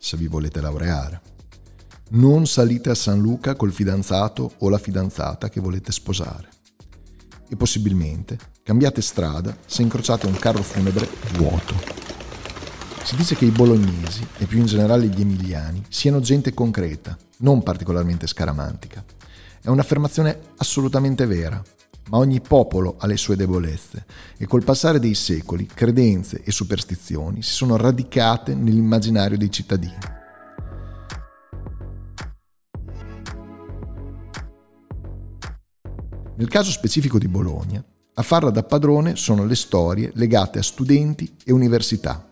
se vi volete laureare. Non salite a San Luca col fidanzato o la fidanzata che volete sposare. E possibilmente cambiate strada se incrociate un carro funebre vuoto. Si dice che i bolognesi, e più in generale gli emiliani, siano gente concreta, non particolarmente scaramantica. È un'affermazione assolutamente vera, ma ogni popolo ha le sue debolezze e col passare dei secoli credenze e superstizioni si sono radicate nell'immaginario dei cittadini. Nel caso specifico di Bologna, a farla da padrone sono le storie legate a studenti e università.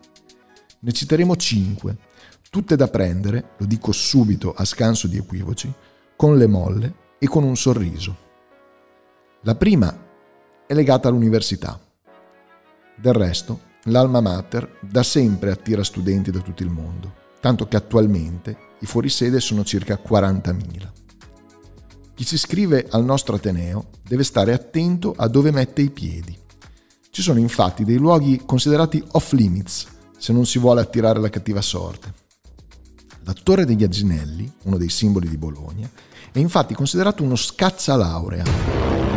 Ne citeremo cinque, tutte da prendere, lo dico subito a scanso di equivoci, con le molle e con un sorriso. La prima è legata all'università. Del resto, l'Alma Mater da sempre attira studenti da tutto il mondo, tanto che attualmente i fuorisede sono circa 40.000. Chi si iscrive al nostro Ateneo deve stare attento a dove mette i piedi. Ci sono infatti dei luoghi considerati off limits se non si vuole attirare la cattiva sorte. La Torre degli Aginelli, uno dei simboli di Bologna, è infatti considerato uno scaccialaurea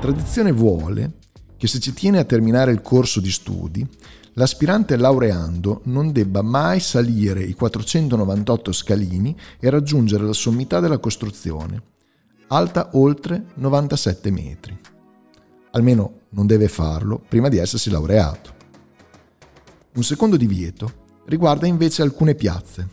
Tradizione vuole che se ci tiene a terminare il corso di studi, l'aspirante laureando non debba mai salire i 498 scalini e raggiungere la sommità della costruzione, alta oltre 97 metri. Almeno non deve farlo prima di essersi laureato. Un secondo divieto riguarda invece alcune piazze.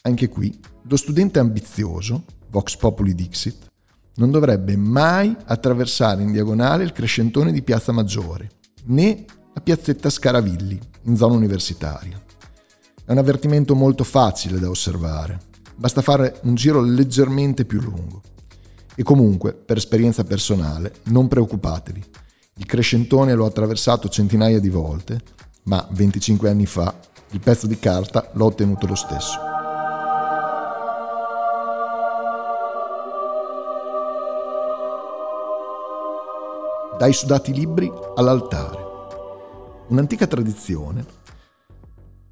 Anche qui, lo studente ambizioso, Vox Populi Dixit, non dovrebbe mai attraversare in diagonale il crescentone di Piazza Maggiore, né la piazzetta Scaravilli, in zona universitaria. È un avvertimento molto facile da osservare, basta fare un giro leggermente più lungo. E comunque, per esperienza personale, non preoccupatevi. Il crescentone l'ho attraversato centinaia di volte, ma 25 anni fa il pezzo di carta l'ho ottenuto lo stesso. Dai sudati libri all'altare. Un'antica tradizione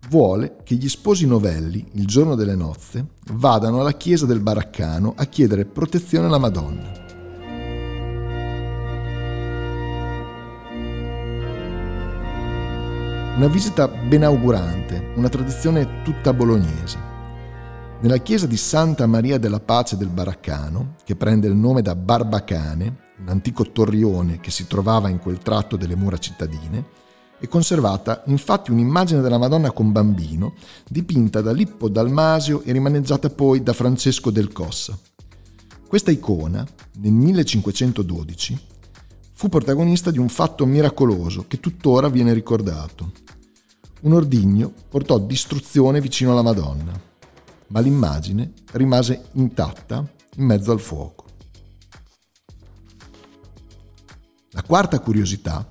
vuole che gli sposi novelli, il giorno delle nozze, vadano alla chiesa del baraccano a chiedere protezione alla Madonna. Una visita benaugurante, una tradizione tutta bolognese. Nella chiesa di Santa Maria della Pace del Baraccano, che prende il nome da Barbacane, un antico torrione che si trovava in quel tratto delle mura cittadine, è conservata infatti un'immagine della Madonna con bambino, dipinta da Lippo Dalmasio e rimaneggiata poi da Francesco del Cossa. Questa icona, nel 1512, fu protagonista di un fatto miracoloso che tuttora viene ricordato. Un ordigno portò distruzione vicino alla Madonna ma l'immagine rimase intatta in mezzo al fuoco. La quarta curiosità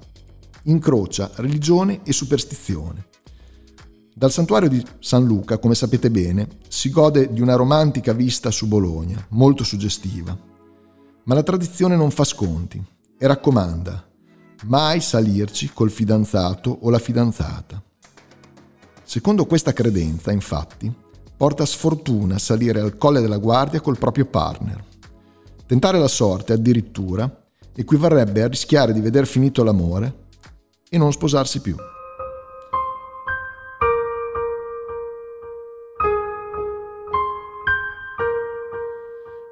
incrocia religione e superstizione. Dal santuario di San Luca, come sapete bene, si gode di una romantica vista su Bologna, molto suggestiva. Ma la tradizione non fa sconti e raccomanda mai salirci col fidanzato o la fidanzata. Secondo questa credenza, infatti, porta sfortuna salire al colle della guardia col proprio partner. Tentare la sorte addirittura equivarrebbe a rischiare di veder finito l'amore e non sposarsi più.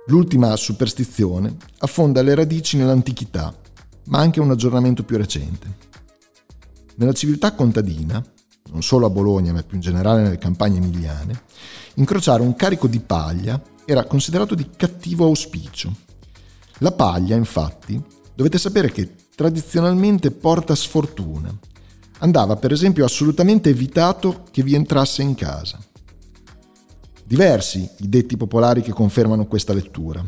L'ultima superstizione affonda le radici nell'antichità, ma anche un aggiornamento più recente. Nella civiltà contadina, non solo a Bologna ma più in generale nelle campagne emiliane, incrociare un carico di paglia era considerato di cattivo auspicio. La paglia, infatti, dovete sapere che tradizionalmente porta sfortuna, andava per esempio assolutamente evitato che vi entrasse in casa. Diversi i detti popolari che confermano questa lettura.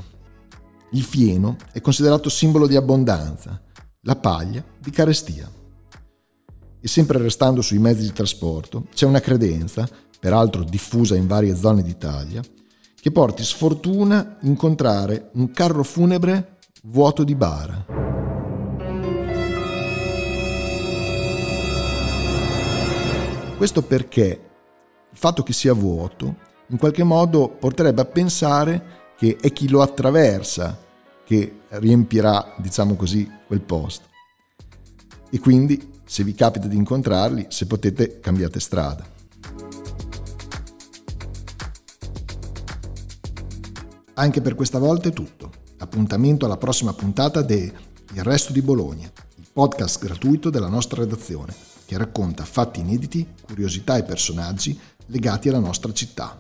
Il fieno è considerato simbolo di abbondanza, la paglia di carestia. E sempre restando sui mezzi di trasporto, c'è una credenza, peraltro diffusa in varie zone d'Italia, che porti sfortuna incontrare un carro funebre vuoto di bara. Questo perché il fatto che sia vuoto in qualche modo porterebbe a pensare che è chi lo attraversa che riempirà, diciamo così, quel posto. E quindi, se vi capita di incontrarli, se potete, cambiate strada. Anche per questa volta è tutto. Appuntamento alla prossima puntata de Il Resto di Bologna, il podcast gratuito della nostra redazione, che racconta fatti inediti, curiosità e personaggi legati alla nostra città.